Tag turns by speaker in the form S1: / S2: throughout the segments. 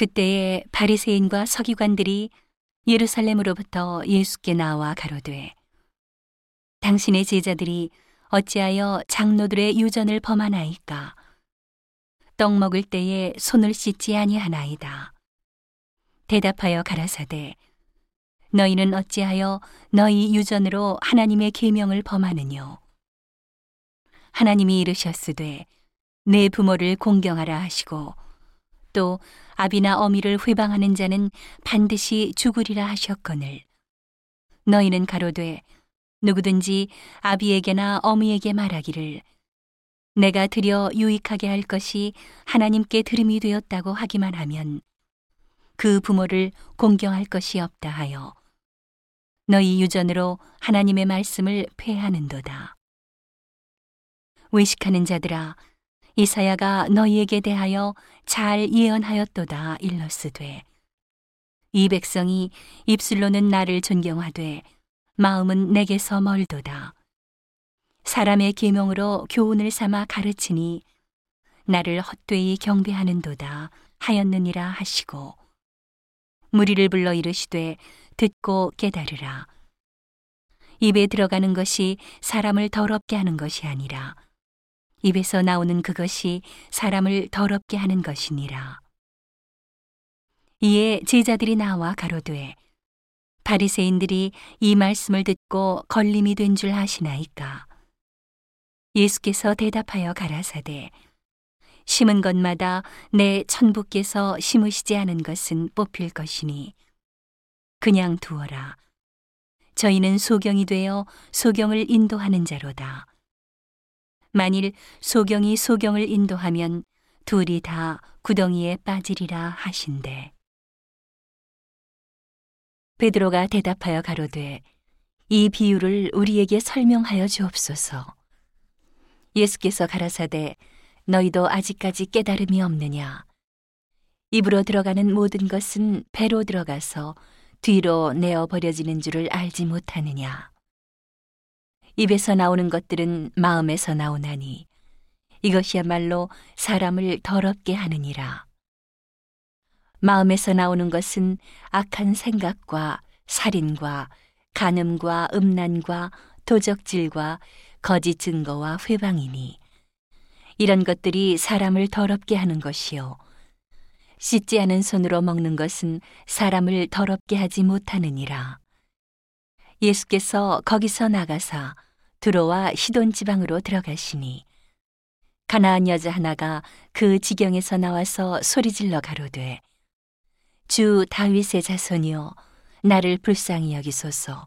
S1: 그때에 바리새인과 서기관들이 예루살렘으로부터 예수께 나와 가로되 당신의 제자들이 어찌하여 장로들의 유전을 범하나이까? 떡 먹을 때에 손을 씻지 아니하나이다. 대답하여 가라사대 너희는 어찌하여 너희 유전으로 하나님의 계명을 범하느뇨? 하나님이 이르셨으되 내 부모를 공경하라 하시고 또 아비나 어미를 회방하는 자는 반드시 죽으리라 하셨거늘 너희는 가로되 누구든지 아비에게나 어미에게 말하기를 내가 드려 유익하게 할 것이 하나님께 들음이 되었다고 하기만 하면 그 부모를 공경할 것이 없다 하여 너희 유전으로 하나님의 말씀을 폐하는도다. 외식하는 자들아 이사야가 너희에게 대하여 잘 예언하였도다 일러스되 이 백성이 입술로는 나를 존경하되 마음은 내게서 멀도다. 사람의 계명으로 교훈을 삼아 가르치니 나를 헛되이 경배하는도다 하였느니라 하시고 무리를 불러 이르시되 듣고 깨달으라. 입에 들어가는 것이 사람을 더럽게 하는 것이 아니라 입에서 나오는 그것이 사람을 더럽게 하는 것이니라. 이에 제자들이 나와 가로되 바리새인들이 이 말씀을 듣고 걸림이 된 줄 아시나이까. 예수께서 대답하여 가라사대 심은 것마다 내 천부께서 심으시지 않은 것은 뽑힐 것이니 그냥 두어라. 저희는 소경이 되어 소경을 인도하는 자로다. 만일 소경이 소경을 인도하면 둘이 다 구덩이에 빠지리라 하신대. 베드로가 대답하여 가로되 이 비유를 우리에게 설명하여 주옵소서. 예수께서 가라사대 너희도 아직까지 깨달음이 없느냐. 입으로 들어가는 모든 것은 배로 들어가서 뒤로 내어 버려지는 줄을 알지 못하느냐. 입에서 나오는 것들은 마음에서 나오나니 이것이야말로 사람을 더럽게 하느니라. 마음에서 나오는 것은 악한 생각과 살인과 간음과 음란과 도적질과 거짓 증거와 회방이니 이런 것들이 사람을 더럽게 하는 것이요 씻지 않은 손으로 먹는 것은 사람을 더럽게 하지 못하느니라. 예수께서 거기서 나가사 들어와 시돈 지방으로 들어가시니 가나안 여자 하나가 그 지경에서 나와서 소리질러 가로되 주 다윗의 자손이여 나를 불쌍히 여기소서.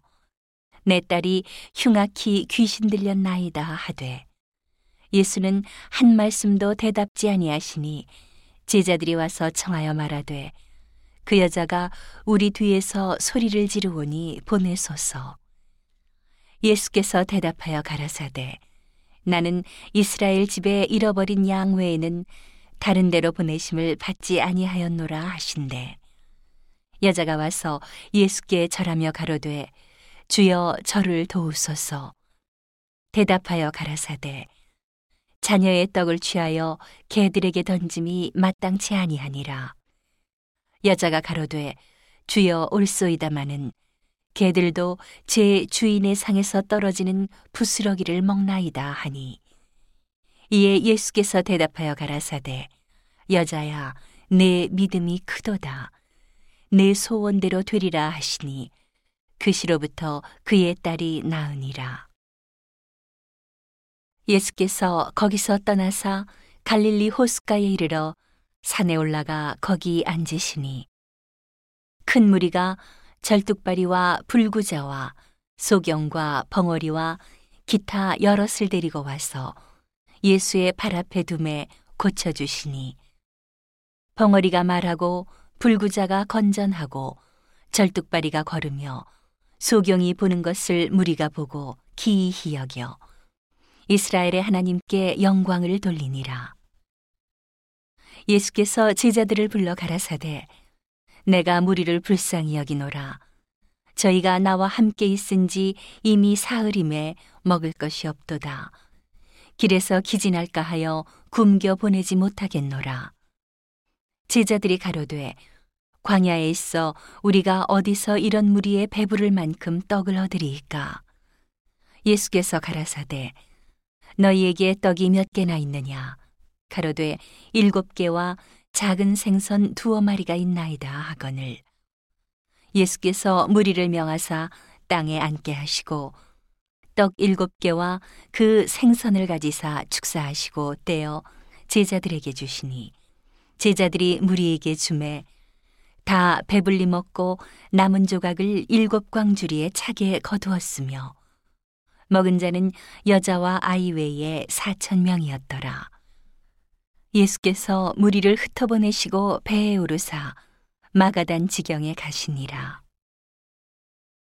S1: 내 딸이 흉악히 귀신 들렸나이다 하되 예수는 한 말씀도 대답지 아니하시니 제자들이 와서 청하여 말하되 그 여자가 우리 뒤에서 소리를 지르오니 보내소서. 예수께서 대답하여 가라사대 나는 이스라엘 집에 잃어버린 양 외에는 다른 데로 보내심을 받지 아니하였노라 하신대. 여자가 와서 예수께 절하며 가로되 주여 저를 도우소서. 대답하여 가라사대 자녀의 떡을 취하여 개들에게 던짐이 마땅치 아니하니라 여자가 가로되 주여 올소이다마는 개들도 제 주인의 상에서 떨어지는 부스러기를 먹나이다 하니 이에 예수께서 대답하여 가라사대 여자야 내 믿음이 크도다. 내 소원대로 되리라 하시니 그 시로부터 그의 딸이 나으니라. 예수께서 거기서 떠나사 갈릴리 호숫가에 이르러 산에 올라가 거기 앉으시니 큰 무리가 절뚝발이와 불구자와 소경과 벙어리와 기타 여럿을 데리고 와서 예수의 발 앞에 둠에 고쳐주시니 벙어리가 말하고 불구자가 건전하고 절뚝발이가 걸으며 소경이 보는 것을 무리가 보고 기이히 여겨 이스라엘의 하나님께 영광을 돌리니라. 예수께서 제자들을 불러 가라사대 내가 무리를 불쌍히 여기노라. 저희가 나와 함께 있은지 이미 사흘임에 먹을 것이 없도다. 길에서 기진할까 하여 굶겨 보내지 못하겠노라. 제자들이 가로되 광야에 있어 우리가 어디서 이런 무리의 배부를 만큼 떡을 얻으리이까 예수께서 가라사대 너희에게 떡이 몇 개나 있느냐 가로되 일곱 개와 작은 생선 두어 마리가 있나이다 하거늘 예수께서 무리를 명하사 땅에 앉게 하시고 떡 일곱 개와 그 생선을 가지사 축사하시고 떼어 제자들에게 주시니 제자들이 무리에게 주매 다 배불리 먹고 남은 조각을 일곱 광주리에 차게 거두었으며 먹은 자는 여자와 아이 외에 사천 명이었더라. 예수께서 무리를 흩어보내시고 배에 오르사 마가단 지경에 가시니라.